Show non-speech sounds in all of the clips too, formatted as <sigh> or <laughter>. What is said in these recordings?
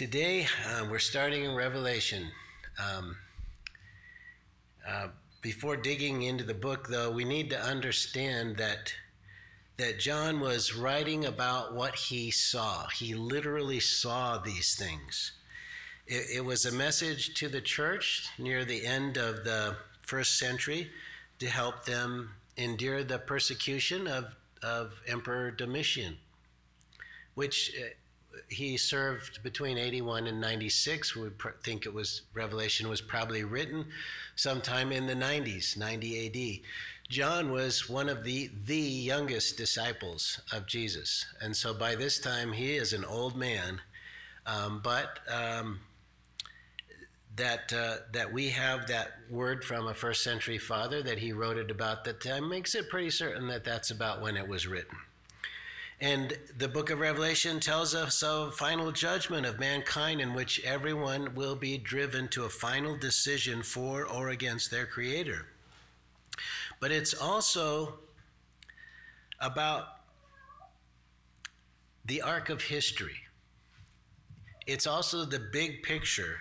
Today, uh, we're starting in Revelation. Um, uh, before digging into the book, though, we need to understand that that John was writing about what he saw. He literally saw these things. It, it was a message to the church near the end of the first century to help them endure the persecution of, of Emperor Domitian, which he served between 81 and 96. We think it was Revelation was probably written sometime in the 90s, 90 AD. John was one of the the youngest disciples of Jesus, and so by this time he is an old man. Um, but um, that uh, that we have that word from a first century father that he wrote it about that time makes it pretty certain that that's about when it was written. And the book of Revelation tells us of final judgment of mankind in which everyone will be driven to a final decision for or against their creator. But it's also about the arc of history. It's also the big picture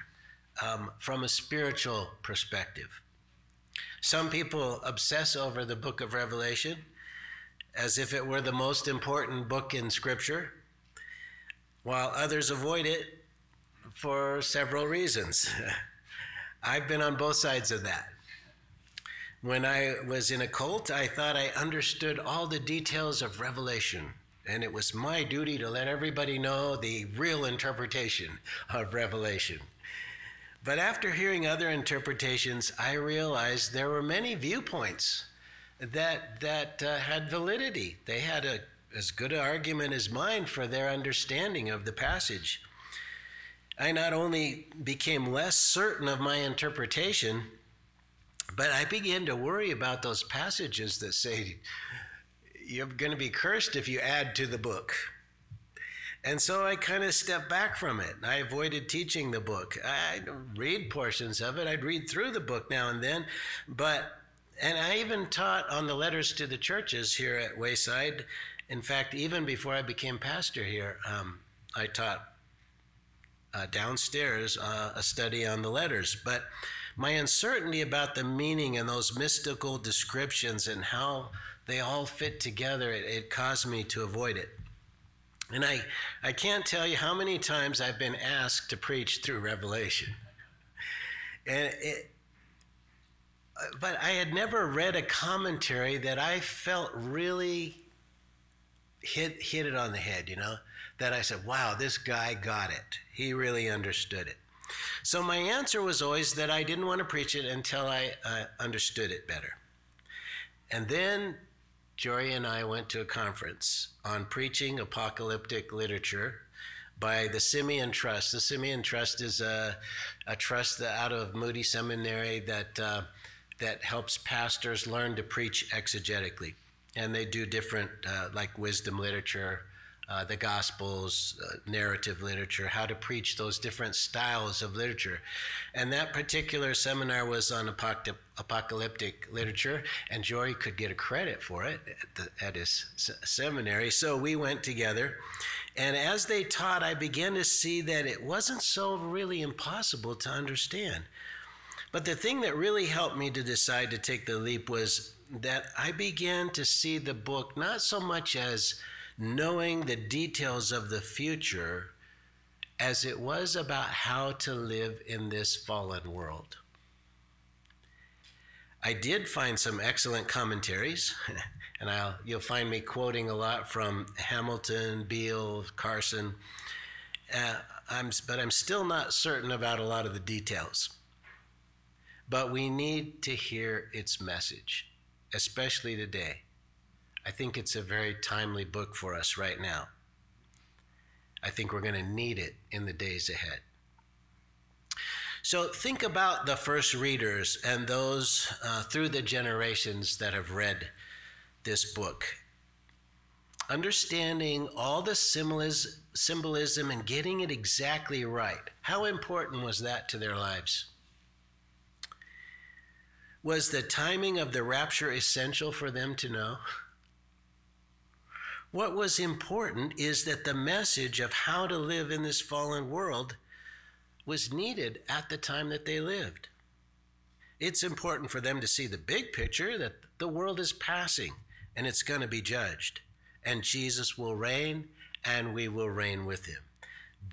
um, from a spiritual perspective. Some people obsess over the book of Revelation as if it were the most important book in Scripture, while others avoid it for several reasons. <laughs> I've been on both sides of that. When I was in a cult, I thought I understood all the details of Revelation, and it was my duty to let everybody know the real interpretation of Revelation. But after hearing other interpretations, I realized there were many viewpoints that that uh, had validity. They had a as good an argument as mine for their understanding of the passage. I not only became less certain of my interpretation, but I began to worry about those passages that say you're going to be cursed if you add to the book. And so I kind of stepped back from it. I avoided teaching the book. I'd read portions of it, I'd read through the book now and then, but and I even taught on the letters to the churches here at Wayside. In fact, even before I became pastor here, um, I taught uh, downstairs uh, a study on the letters. But my uncertainty about the meaning and those mystical descriptions and how they all fit together, it, it caused me to avoid it. And I, I can't tell you how many times I've been asked to preach through Revelation. And it, but I had never read a commentary that I felt really hit hit it on the head, you know, that I said, "Wow, this guy got it. He really understood it." So my answer was always that I didn't want to preach it until I uh, understood it better. And then Jory and I went to a conference on preaching apocalyptic literature by the Simeon Trust. The Simeon Trust is a, a trust out of Moody Seminary that uh, that helps pastors learn to preach exegetically. And they do different, uh, like wisdom literature, uh, the Gospels, uh, narrative literature, how to preach those different styles of literature. And that particular seminar was on apocalyptic literature, and Jory could get a credit for it at, the, at his seminary. So we went together. And as they taught, I began to see that it wasn't so really impossible to understand. But the thing that really helped me to decide to take the leap was that I began to see the book not so much as knowing the details of the future as it was about how to live in this fallen world. I did find some excellent commentaries, <laughs> and I'll, you'll find me quoting a lot from Hamilton, Beale, Carson. Uh, I'm, but I'm still not certain about a lot of the details. But we need to hear its message, especially today. I think it's a very timely book for us right now. I think we're going to need it in the days ahead. So think about the first readers and those uh, through the generations that have read this book. Understanding all the symbolism and getting it exactly right. How important was that to their lives? Was the timing of the rapture essential for them to know? What was important is that the message of how to live in this fallen world was needed at the time that they lived. It's important for them to see the big picture that the world is passing and it's going to be judged, and Jesus will reign and we will reign with him.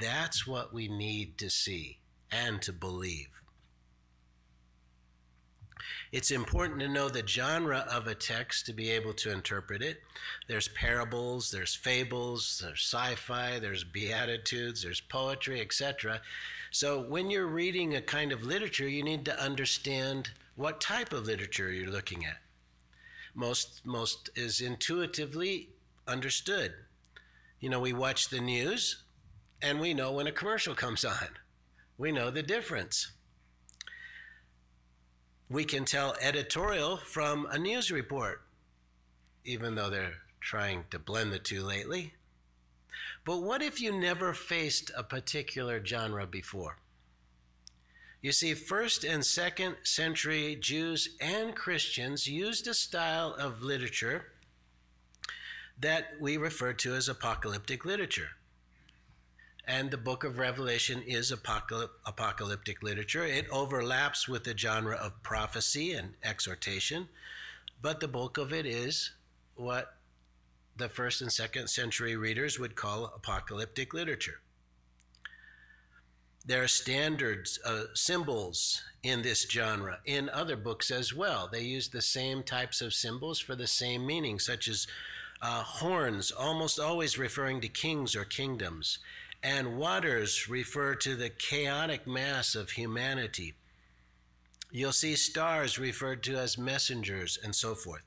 That's what we need to see and to believe. It's important to know the genre of a text to be able to interpret it. There's parables, there's fables, there's sci-fi, there's beatitudes, there's poetry, etc. So when you're reading a kind of literature, you need to understand what type of literature you're looking at. Most most is intuitively understood. You know, we watch the news and we know when a commercial comes on. We know the difference. We can tell editorial from a news report, even though they're trying to blend the two lately. But what if you never faced a particular genre before? You see, first and second century Jews and Christians used a style of literature that we refer to as apocalyptic literature. And the book of Revelation is apocalyptic literature. It overlaps with the genre of prophecy and exhortation, but the bulk of it is what the first and second century readers would call apocalyptic literature. There are standards, uh, symbols in this genre in other books as well. They use the same types of symbols for the same meaning, such as uh, horns, almost always referring to kings or kingdoms, and waters refer to the chaotic mass of humanity. You'll see stars referred to as messengers and so forth.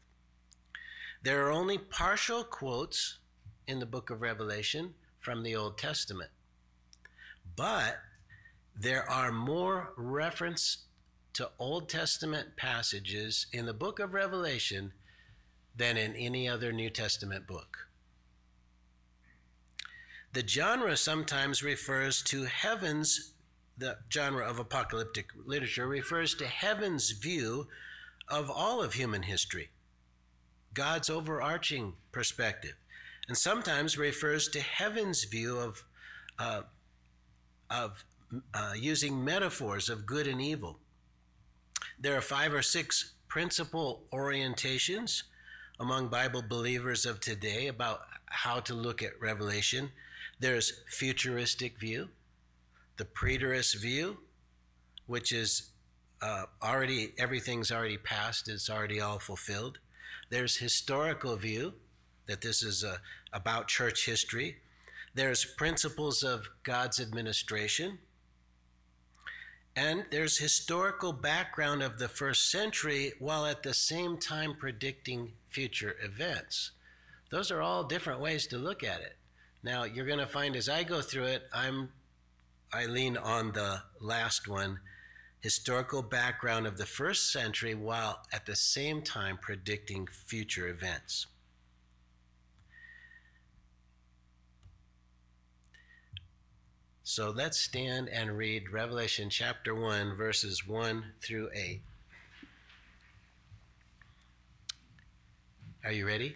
There are only partial quotes in the book of Revelation from the Old Testament, but there are more reference to Old Testament passages in the book of Revelation than in any other New Testament book. The genre sometimes refers to heaven's, the genre of apocalyptic literature refers to heaven's view of all of human history, God's overarching perspective, and sometimes refers to heaven's view of, uh, of uh, using metaphors of good and evil. There are five or six principal orientations among Bible believers of today about how to look at Revelation. There's futuristic view, the preterist view, which is uh, already everything's already passed, it's already all fulfilled. There's historical view that this is a, uh, about church history. There's principles of God's administration. And there's historical background of the first century while at the same time predicting future events. Those are all different ways to look at it. Now, you're going to find as I go through it, I'm I lean on the last one, historical background of the first century while at the same time predicting future events. So let's stand and read Revelation chapter 1, verses 1 through 8. Are you ready?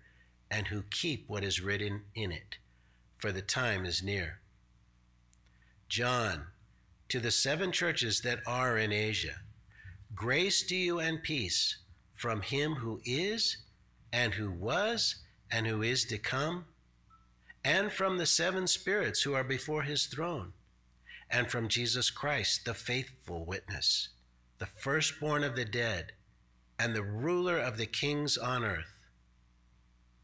and who keep what is written in it, for the time is near. John, to the seven churches that are in Asia, grace to you and peace from him who is, and who was, and who is to come, and from the seven spirits who are before his throne, and from Jesus Christ, the faithful witness, the firstborn of the dead, and the ruler of the kings on earth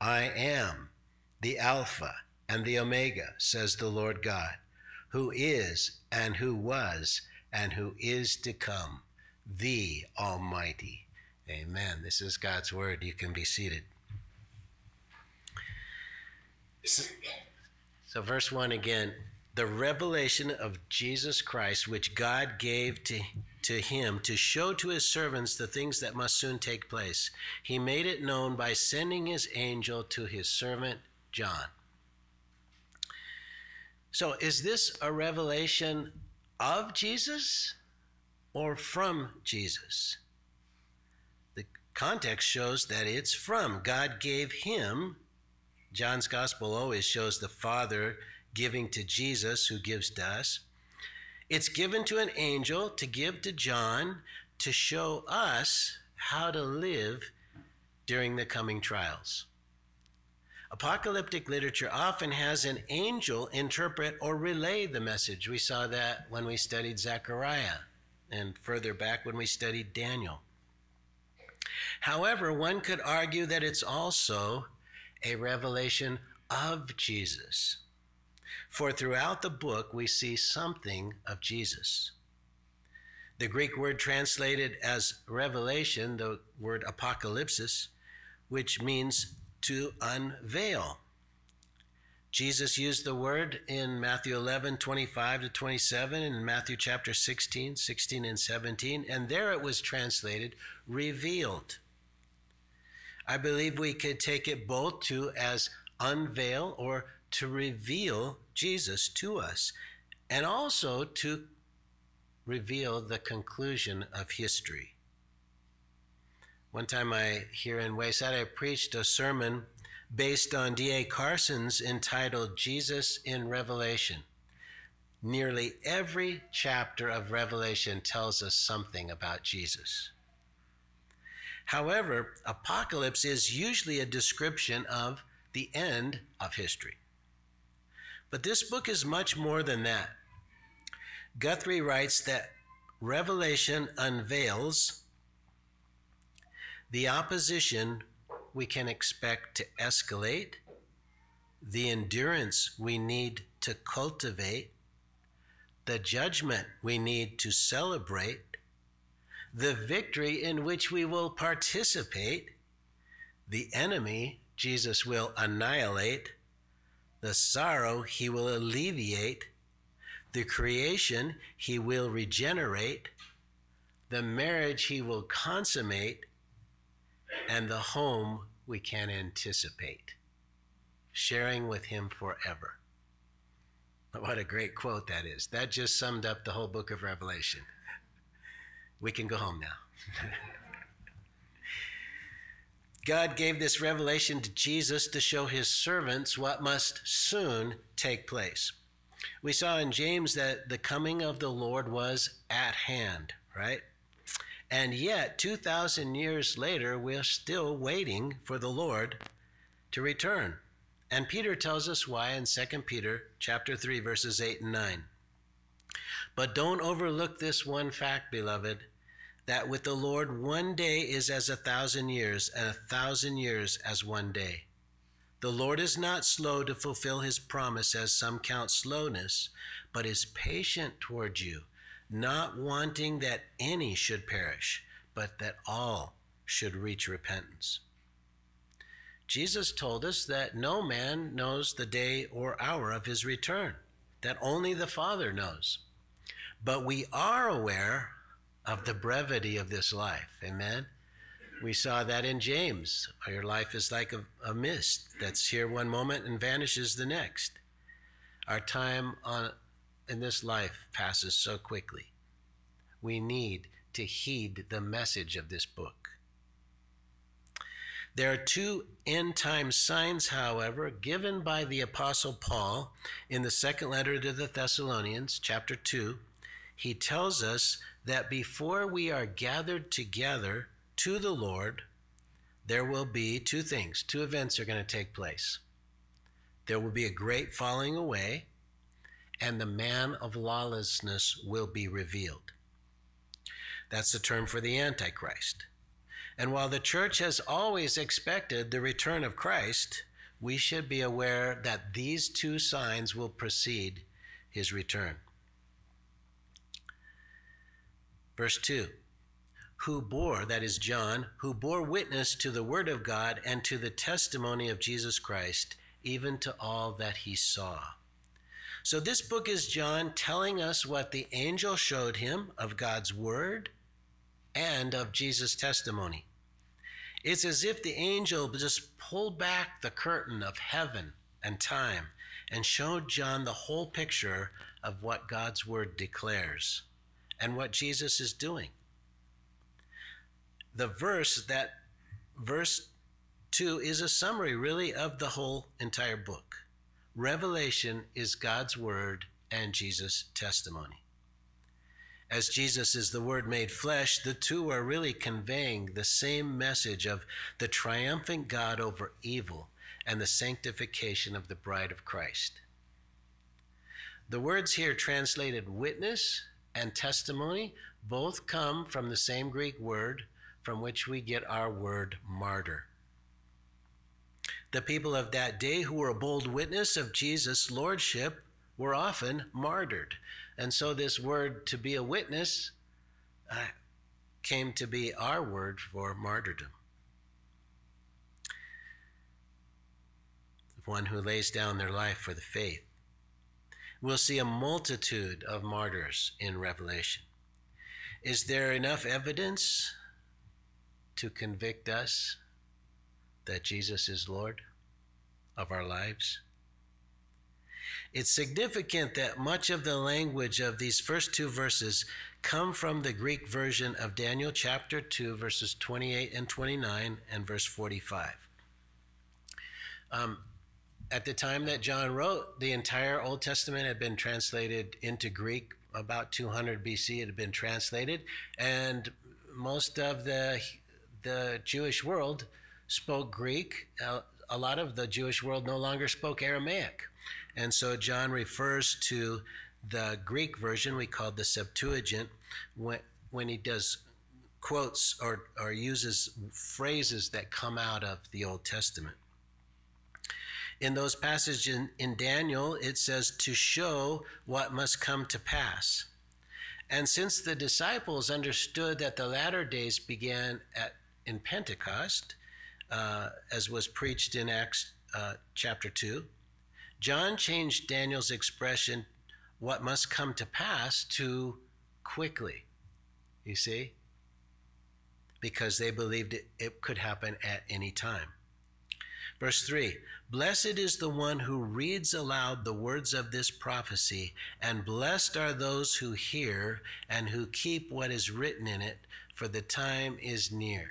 I am the Alpha and the Omega, says the Lord God, who is, and who was, and who is to come, the Almighty. Amen. This is God's word. You can be seated. So, verse 1 again the revelation of Jesus Christ, which God gave to, to him to show to his servants the things that must soon take place. He made it known by sending his angel to his servant John. So, is this a revelation of Jesus or from Jesus? The context shows that it's from. God gave him. John's gospel always shows the Father giving to Jesus, who gives to us. It's given to an angel to give to John to show us how to live during the coming trials. Apocalyptic literature often has an angel interpret or relay the message. We saw that when we studied Zechariah and further back when we studied Daniel. However, one could argue that it's also a revelation of Jesus. For throughout the book, we see something of Jesus. The Greek word translated as revelation, the word apocalypsis, which means to unveil. Jesus used the word in Matthew 11, 25 to 27, and in Matthew chapter 16, 16 and 17, and there it was translated revealed. I believe we could take it both to as unveil or to reveal Jesus to us and also to reveal the conclusion of history. One time I here in Wayside I preached a sermon based on D.A. Carson's entitled Jesus in Revelation. Nearly every chapter of Revelation tells us something about Jesus. However, Apocalypse is usually a description of the end of history. But this book is much more than that. Guthrie writes that Revelation unveils the opposition we can expect to escalate, the endurance we need to cultivate, the judgment we need to celebrate, the victory in which we will participate, the enemy Jesus will annihilate, the sorrow he will alleviate, the creation he will regenerate, the marriage he will consummate, and the home we can anticipate, sharing with him forever. What a great quote that is. That just summed up the whole book of Revelation. We can go home now. <laughs> God gave this revelation to Jesus to show his servants what must soon take place. We saw in James that the coming of the Lord was at hand, right? And yet, 2,000 years later, we're still waiting for the Lord to return. And Peter tells us why in 2 Peter chapter 3 verses 8 and 9. But don't overlook this one fact, beloved, that with the Lord one day is as a thousand years, and a thousand years as one day. The Lord is not slow to fulfill his promise, as some count slowness, but is patient toward you not wanting that any should perish, but that all should reach repentance. Jesus told us that no man knows the day or hour of his return, that only the Father knows. But we are aware of the brevity of this life. Amen. We saw that in James. Your life is like a, a mist that's here one moment and vanishes the next. Our time on in this life passes so quickly. We need to heed the message of this book. There are two end time signs, however, given by the Apostle Paul in the second letter to the Thessalonians, chapter 2. He tells us that before we are gathered together to the Lord, there will be two things, two events are going to take place. There will be a great falling away, and the man of lawlessness will be revealed. That's the term for the Antichrist. And while the church has always expected the return of Christ, we should be aware that these two signs will precede his return. Verse 2 Who bore, that is John, who bore witness to the word of God and to the testimony of Jesus Christ, even to all that he saw. So, this book is John telling us what the angel showed him of God's word and of Jesus' testimony. It's as if the angel just pulled back the curtain of heaven and time and showed John the whole picture of what God's word declares and what Jesus is doing. The verse that verse 2 is a summary really of the whole entire book. Revelation is God's word and Jesus' testimony. As Jesus is the Word made flesh, the two are really conveying the same message of the triumphant God over evil and the sanctification of the bride of Christ. The words here translated witness and testimony both come from the same Greek word from which we get our word martyr. The people of that day who were a bold witness of Jesus' lordship were often martyred. And so, this word to be a witness uh, came to be our word for martyrdom. One who lays down their life for the faith. We'll see a multitude of martyrs in Revelation. Is there enough evidence to convict us that Jesus is Lord of our lives? It's significant that much of the language of these first two verses come from the Greek version of Daniel chapter 2, verses 28 and 29, and verse 45. Um, at the time that John wrote, the entire Old Testament had been translated into Greek. About 200 BC, it had been translated, and most of the the Jewish world spoke Greek. A lot of the Jewish world no longer spoke Aramaic. And so John refers to the Greek version we call the Septuagint when, when he does quotes or, or uses phrases that come out of the Old Testament. In those passages in, in Daniel, it says to show what must come to pass. And since the disciples understood that the latter days began at, in Pentecost, uh, as was preached in Acts uh, chapter 2, John changed Daniel's expression, what must come to pass, to quickly. You see? Because they believed it, it could happen at any time. Verse 3 Blessed is the one who reads aloud the words of this prophecy, and blessed are those who hear and who keep what is written in it, for the time is near.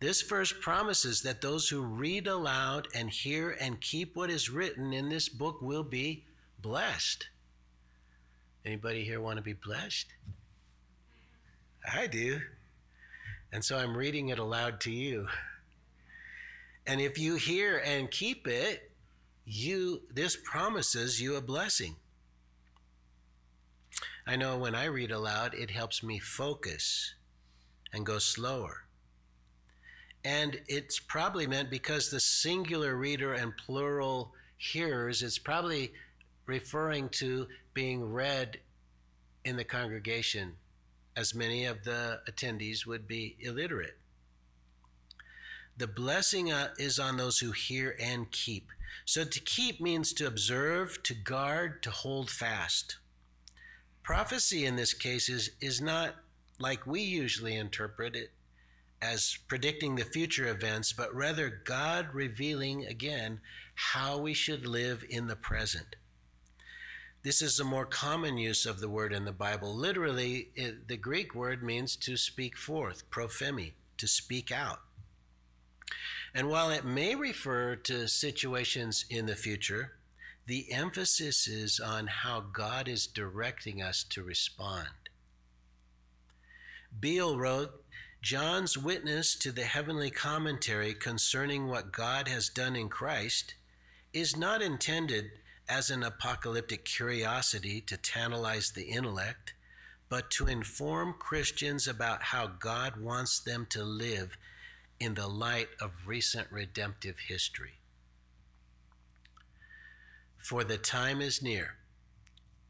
This verse promises that those who read aloud and hear and keep what is written in this book will be blessed. Anybody here want to be blessed? I do. And so I'm reading it aloud to you. And if you hear and keep it, you this promises you a blessing. I know when I read aloud, it helps me focus and go slower. And it's probably meant because the singular reader and plural hearers, it's probably referring to being read in the congregation, as many of the attendees would be illiterate. The blessing uh, is on those who hear and keep. So to keep means to observe, to guard, to hold fast. Prophecy in this case is, is not like we usually interpret it as predicting the future events, but rather God revealing again how we should live in the present. This is a more common use of the word in the Bible. Literally, it, the Greek word means to speak forth, prophemi, to speak out. And while it may refer to situations in the future, the emphasis is on how God is directing us to respond. Beale wrote John's witness to the heavenly commentary concerning what God has done in Christ is not intended as an apocalyptic curiosity to tantalize the intellect, but to inform Christians about how God wants them to live in the light of recent redemptive history. For the time is near,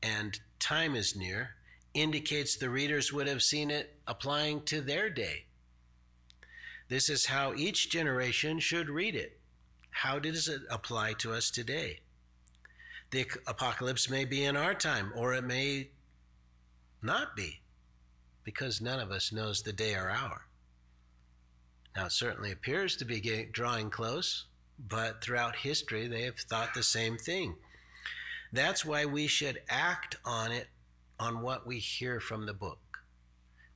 and time is near indicates the readers would have seen it applying to their day. This is how each generation should read it. How does it apply to us today? The apocalypse may be in our time, or it may not be, because none of us knows the day or hour. Now, it certainly appears to be getting, drawing close, but throughout history, they have thought the same thing. That's why we should act on it, on what we hear from the book,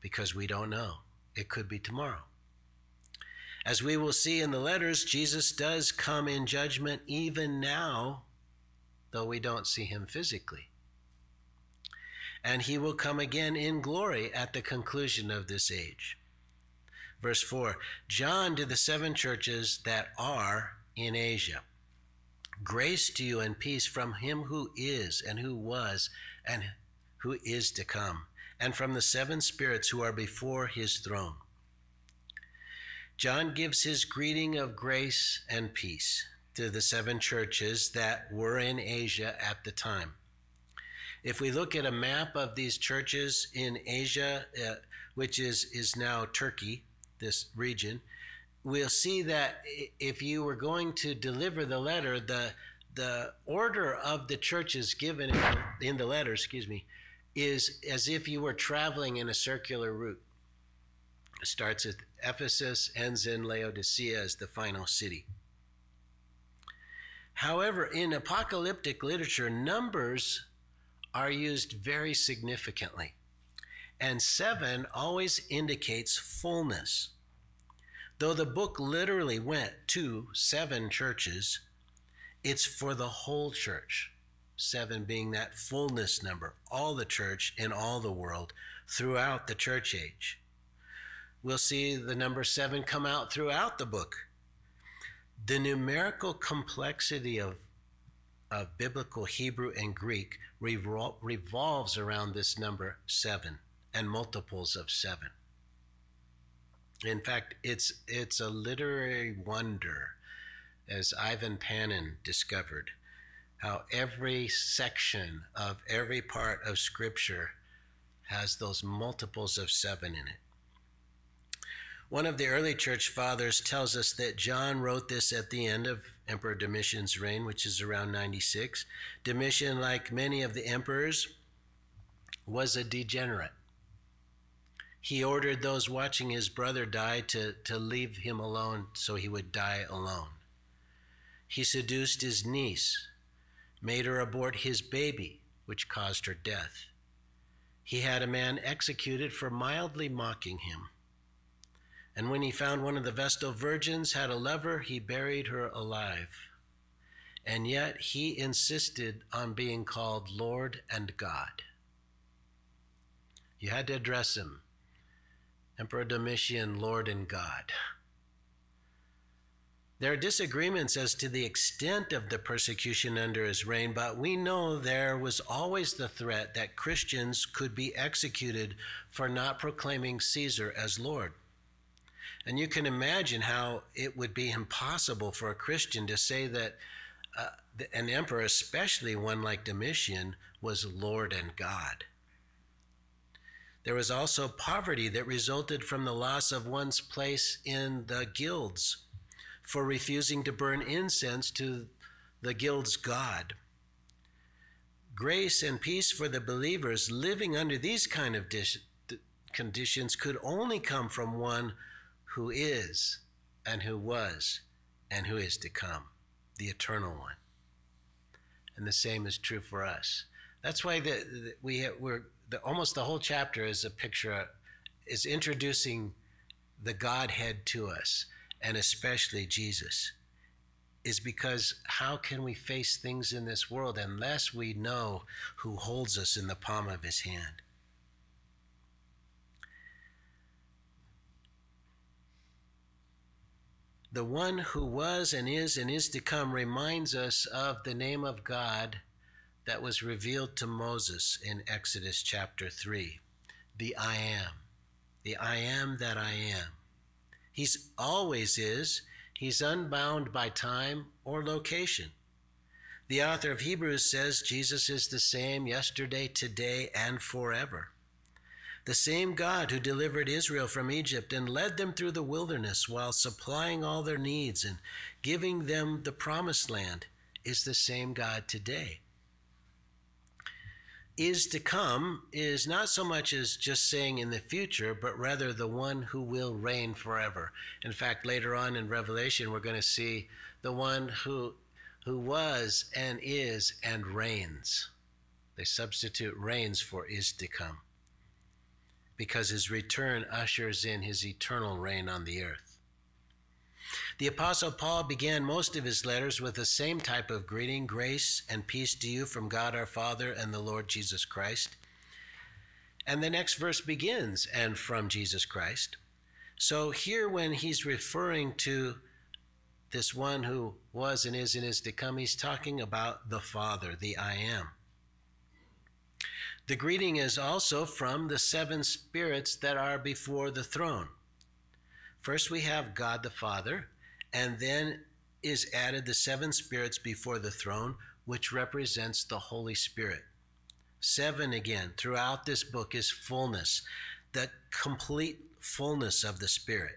because we don't know. It could be tomorrow. As we will see in the letters, Jesus does come in judgment even now, though we don't see him physically. And he will come again in glory at the conclusion of this age. Verse 4 John to the seven churches that are in Asia. Grace to you and peace from him who is, and who was, and who is to come, and from the seven spirits who are before his throne John gives his greeting of grace and peace to the seven churches that were in Asia at the time. If we look at a map of these churches in Asia, uh, which is, is now Turkey, this region, we'll see that if you were going to deliver the letter, the, the order of the churches given in the, in the letter, excuse me, is as if you were traveling in a circular route. It starts at Ephesus, ends in Laodicea as the final city. However, in apocalyptic literature, numbers are used very significantly, and seven always indicates fullness. Though the book literally went to seven churches, it's for the whole church, seven being that fullness number, all the church in all the world throughout the church age we'll see the number seven come out throughout the book. The numerical complexity of, of biblical Hebrew and Greek revol- revolves around this number seven and multiples of seven. In fact, it's, it's a literary wonder, as Ivan Panin discovered, how every section of every part of Scripture has those multiples of seven in it. One of the early church fathers tells us that John wrote this at the end of Emperor Domitian's reign, which is around 96. Domitian, like many of the emperors, was a degenerate. He ordered those watching his brother die to, to leave him alone so he would die alone. He seduced his niece, made her abort his baby, which caused her death. He had a man executed for mildly mocking him. And when he found one of the Vestal virgins had a lover, he buried her alive. And yet he insisted on being called Lord and God. You had to address him Emperor Domitian, Lord and God. There are disagreements as to the extent of the persecution under his reign, but we know there was always the threat that Christians could be executed for not proclaiming Caesar as Lord. And you can imagine how it would be impossible for a Christian to say that uh, an emperor, especially one like Domitian, was Lord and God. There was also poverty that resulted from the loss of one's place in the guilds for refusing to burn incense to the guild's God. Grace and peace for the believers living under these kind of dis- conditions could only come from one who is and who was and who is to come, the eternal one. And the same is true for us. That's why the, the we we're the, almost the whole chapter is a picture is introducing the Godhead to us, and especially Jesus. Is because how can we face things in this world unless we know who holds us in the palm of his hand? the one who was and is and is to come reminds us of the name of God that was revealed to Moses in Exodus chapter 3 the I am, the I am that I am. He's always is, he's unbound by time or location. The author of Hebrews says Jesus is the same yesterday, today, and forever. The same God who delivered Israel from Egypt and led them through the wilderness while supplying all their needs and giving them the promised land is the same God today. Is to come is not so much as just saying in the future, but rather the one who will reign forever. In fact, later on in Revelation, we're going to see the one who who was and is and reigns. They substitute reigns for is to come because his return ushers in his eternal reign on the earth. The Apostle Paul began most of his letters with the same type of greeting grace and peace to you from God our Father and the Lord Jesus Christ. And the next verse begins, and from Jesus Christ. So here, when he's referring to this one who was and is and is to come, he's talking about the Father, the I am. The greeting is also from the seven spirits that are before the throne. First, we have God the Father, and then is added the seven spirits before the throne, which represents the Holy Spirit. Seven again, throughout this book is fullness, the complete fullness of the Spirit.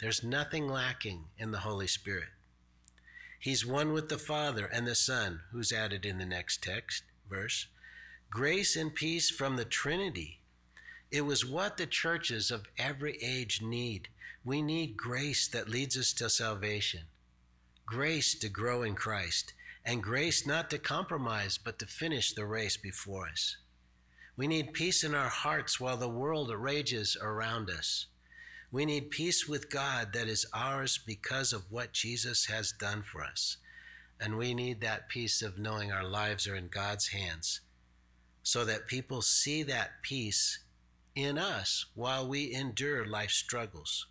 There's nothing lacking in the Holy Spirit. He's one with the Father and the Son, who's added in the next text, verse. Grace and peace from the Trinity. It was what the churches of every age need. We need grace that leads us to salvation, grace to grow in Christ, and grace not to compromise, but to finish the race before us. We need peace in our hearts while the world rages around us. We need peace with God that is ours because of what Jesus has done for us. And we need that peace of knowing our lives are in God's hands so that people see that peace in us while we endure life's struggles.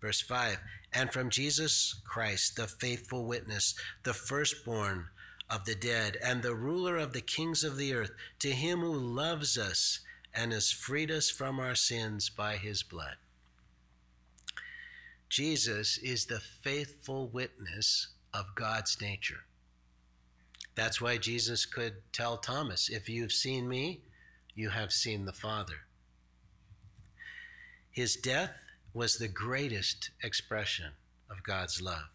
Verse 5 And from Jesus Christ, the faithful witness, the firstborn of the dead, and the ruler of the kings of the earth, to him who loves us and has freed us from our sins by his blood. Jesus is the faithful witness of God's nature. That's why Jesus could tell Thomas, If you've seen me, you have seen the Father. His death was the greatest expression of God's love.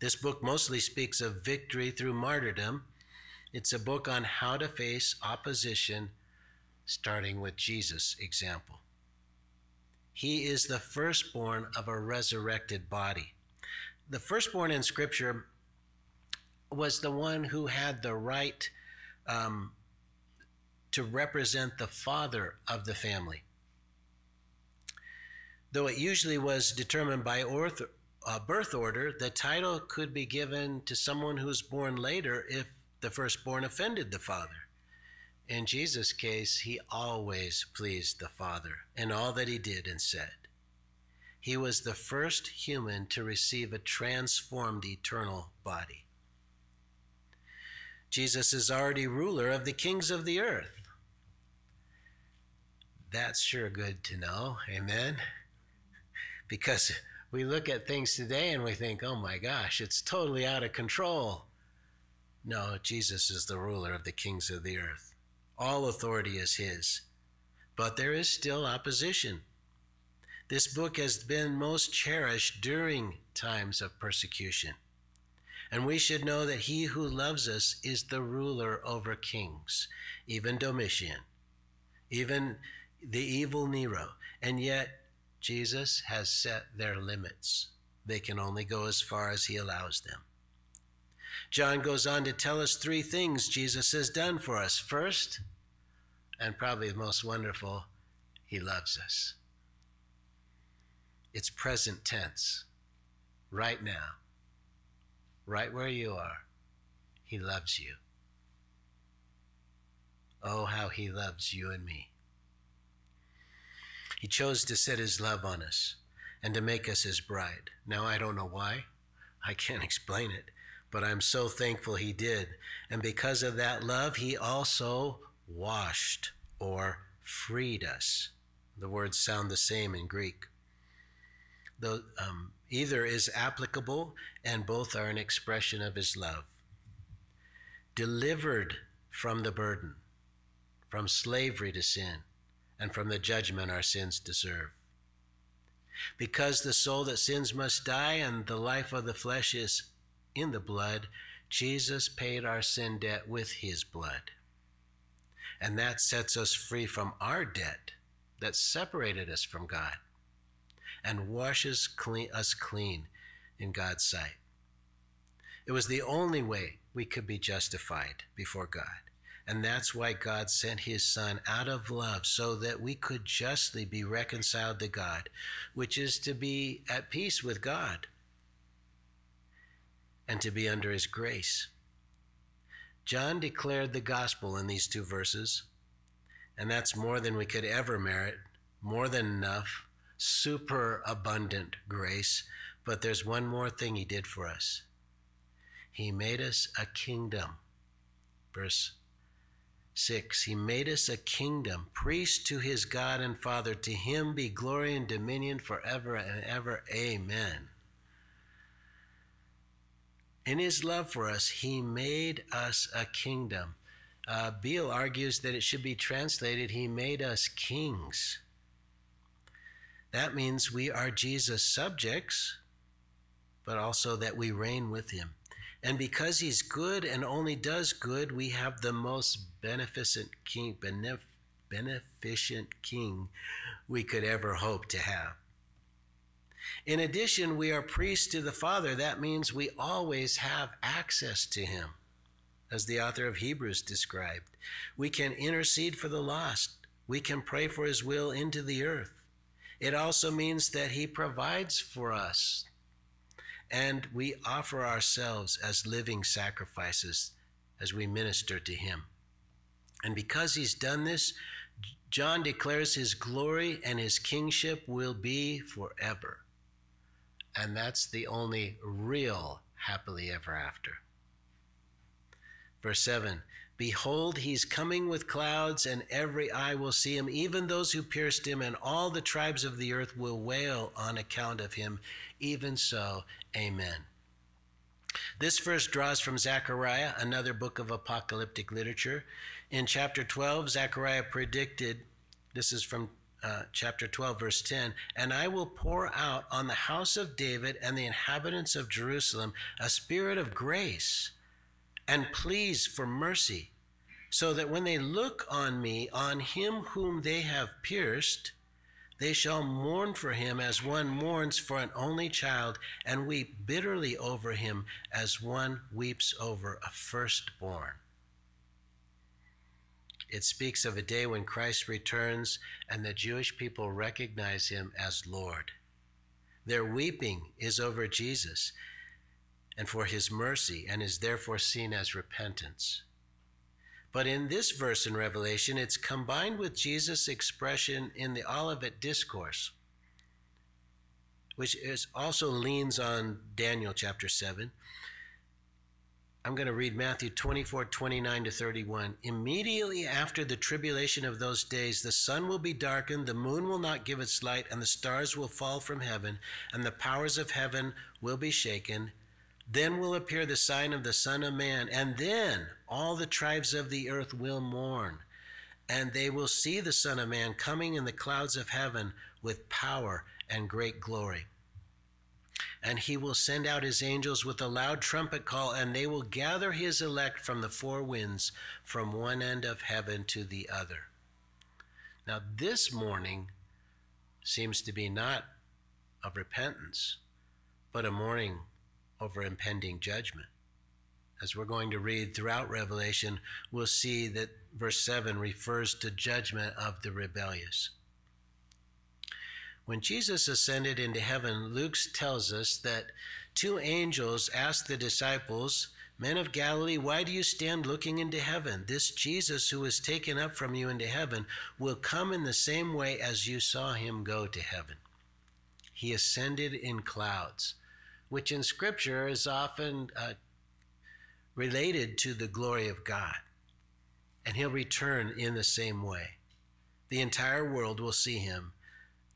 This book mostly speaks of victory through martyrdom. It's a book on how to face opposition starting with Jesus' example. He is the firstborn of a resurrected body. The firstborn in Scripture was the one who had the right um, to represent the father of the family. Though it usually was determined by orth- uh, birth order, the title could be given to someone who was born later if the firstborn offended the father. In Jesus' case, he always pleased the Father in all that he did and said. He was the first human to receive a transformed eternal body. Jesus is already ruler of the kings of the earth. That's sure good to know. Amen. Because we look at things today and we think, oh my gosh, it's totally out of control. No, Jesus is the ruler of the kings of the earth. All authority is His. But there is still opposition. This book has been most cherished during times of persecution. And we should know that he who loves us is the ruler over kings, even Domitian, even the evil Nero. And yet, Jesus has set their limits. They can only go as far as he allows them. John goes on to tell us three things Jesus has done for us. First, and probably the most wonderful, He loves us. It's present tense, right now, right where you are. He loves you. Oh, how He loves you and me. He chose to set His love on us and to make us His bride. Now, I don't know why. I can't <laughs> explain it. but I'm so thankful he did. And because of that love, he also washed or freed us. The words sound the same in Greek. Um, either is applicable, and both are an expression of his love. Delivered from the burden, from slavery to sin, and from the judgment our sins deserve. Because the soul that sins must die, and the life of the flesh is in the blood, Jesus paid our sin debt with his blood. And that sets us free from our debt that separated us from God and washes clean, us clean in God's sight. It was the only way we could be justified before God. And that's why God sent his Son out of love so that we could justly be reconciled to God, which is to be at peace with God and to be under his grace. John declared the gospel in these two verses, and that's more than we could ever merit, more than enough, super abundant grace. But there's one more thing he did for us. He made us a kingdom. Verse 6 He made us a kingdom, priest to his God and Father. To him be glory and dominion forever and ever. Amen. In his love for us, he made us a kingdom. Uh, Beale argues that it should be translated, He made us kings. That means we are Jesus' subjects, but also that we reign with Him. And because He's good and only does good, we have the most beneficent king, benef- beneficent king we could ever hope to have. In addition, we are priests to the Father. That means we always have access to Him, as the author of Hebrews described. We can intercede for the lost, we can pray for His will into the earth. It also means that He provides for us, and we offer ourselves as living sacrifices as we minister to Him. And because He's done this, John declares His glory and His kingship will be forever. And that's the only real happily ever after. Verse 7 Behold, he's coming with clouds, and every eye will see him, even those who pierced him, and all the tribes of the earth will wail on account of him. Even so, amen. This verse draws from Zechariah, another book of apocalyptic literature. In chapter 12, Zechariah predicted, this is from uh, chapter 12, verse 10 And I will pour out on the house of David and the inhabitants of Jerusalem a spirit of grace and pleas for mercy, so that when they look on me, on him whom they have pierced, they shall mourn for him as one mourns for an only child, and weep bitterly over him as one weeps over a firstborn. It speaks of a day when Christ returns and the Jewish people recognize him as Lord. Their weeping is over Jesus and for his mercy and is therefore seen as repentance. But in this verse in Revelation, it's combined with Jesus' expression in the Olivet Discourse, which is also leans on Daniel chapter 7. I'm going to read Matthew 24, 29 to 31. Immediately after the tribulation of those days, the sun will be darkened, the moon will not give its light, and the stars will fall from heaven, and the powers of heaven will be shaken. Then will appear the sign of the Son of Man, and then all the tribes of the earth will mourn, and they will see the Son of Man coming in the clouds of heaven with power and great glory. And he will send out his angels with a loud trumpet call, and they will gather his elect from the four winds, from one end of heaven to the other. Now, this mourning seems to be not of repentance, but a mourning over impending judgment. As we're going to read throughout Revelation, we'll see that verse 7 refers to judgment of the rebellious. When Jesus ascended into heaven, Luke tells us that two angels asked the disciples, Men of Galilee, why do you stand looking into heaven? This Jesus who was taken up from you into heaven will come in the same way as you saw him go to heaven. He ascended in clouds, which in Scripture is often uh, related to the glory of God. And he'll return in the same way. The entire world will see him,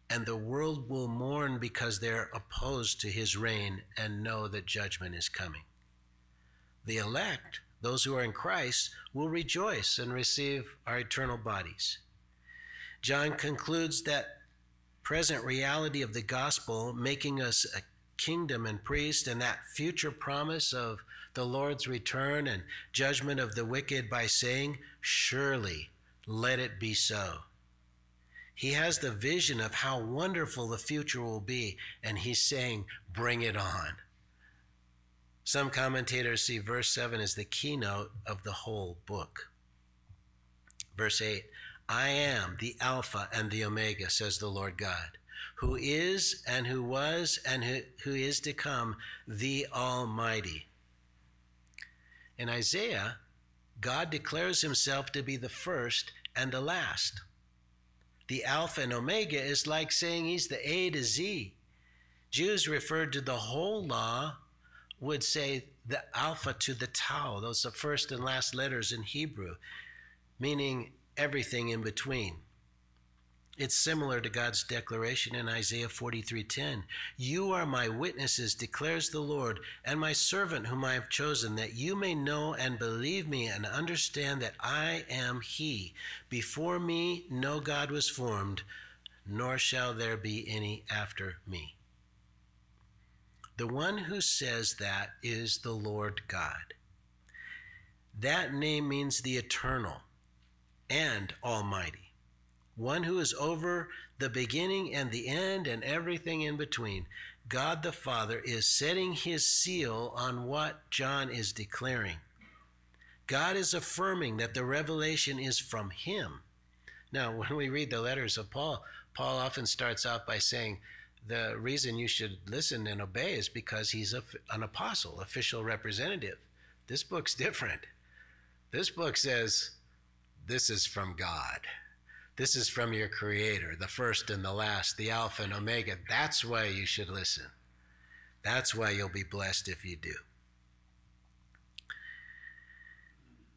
and the world will mourn because they're opposed to his reign and know that judgment is coming. The elect, those who are in Christ, will rejoice and receive our eternal bodies. John concludes that present reality of the gospel, making us a kingdom and priest, and that future promise of the Lord's return and judgment of the wicked by saying, Surely let it be so. He has the vision of how wonderful the future will be, and he's saying, Bring it on. Some commentators see verse 7 as the keynote of the whole book. Verse 8 I am the Alpha and the Omega, says the Lord God, who is and who was and who, who is to come, the Almighty. In Isaiah, God declares himself to be the first and the last. The Alpha and Omega is like saying he's the A to Z. Jews referred to the whole law would say the Alpha to the Tau. Those are first and last letters in Hebrew, meaning everything in between. It's similar to God's declaration in Isaiah 43:10. You are my witnesses, declares the Lord, and my servant whom I have chosen, that you may know and believe me and understand that I am he. Before me no God was formed, nor shall there be any after me. The one who says that is the Lord God. That name means the eternal and almighty one who is over the beginning and the end and everything in between. God the Father is setting his seal on what John is declaring. God is affirming that the revelation is from him. Now, <laughs> when we read the letters of Paul, Paul often starts out by saying, the reason you should listen and obey is because he's a, an apostle, official representative. This book's <laughs> different. This book says, This is from God. This is from your Creator, the first and the last, the Alpha and Omega. That's why you should listen. That's why you'll be blessed if you do.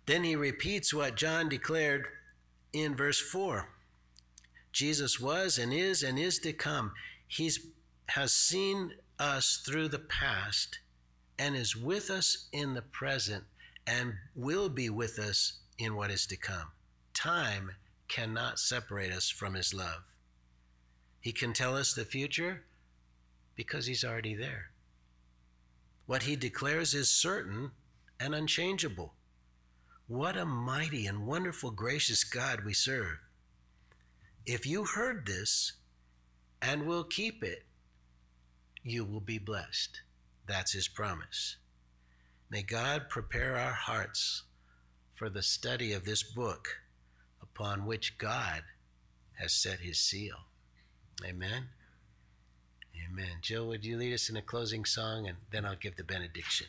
Then he repeats what John declared in verse 4. Jesus was and is and is to come. He has seen us through the past and is with us in the present and will be with us in what is to come. Time cannot separate us from his love. He can tell us the future because he's already there. What he declares is certain and unchangeable. What a mighty and wonderful, gracious God we serve. If you heard this and will keep it, you will be blessed. That's his promise. May God prepare our hearts for the study of this book upon which God has set his seal. Amen. Amen. Jill, would you lead us in a closing song and then I'll give the benediction.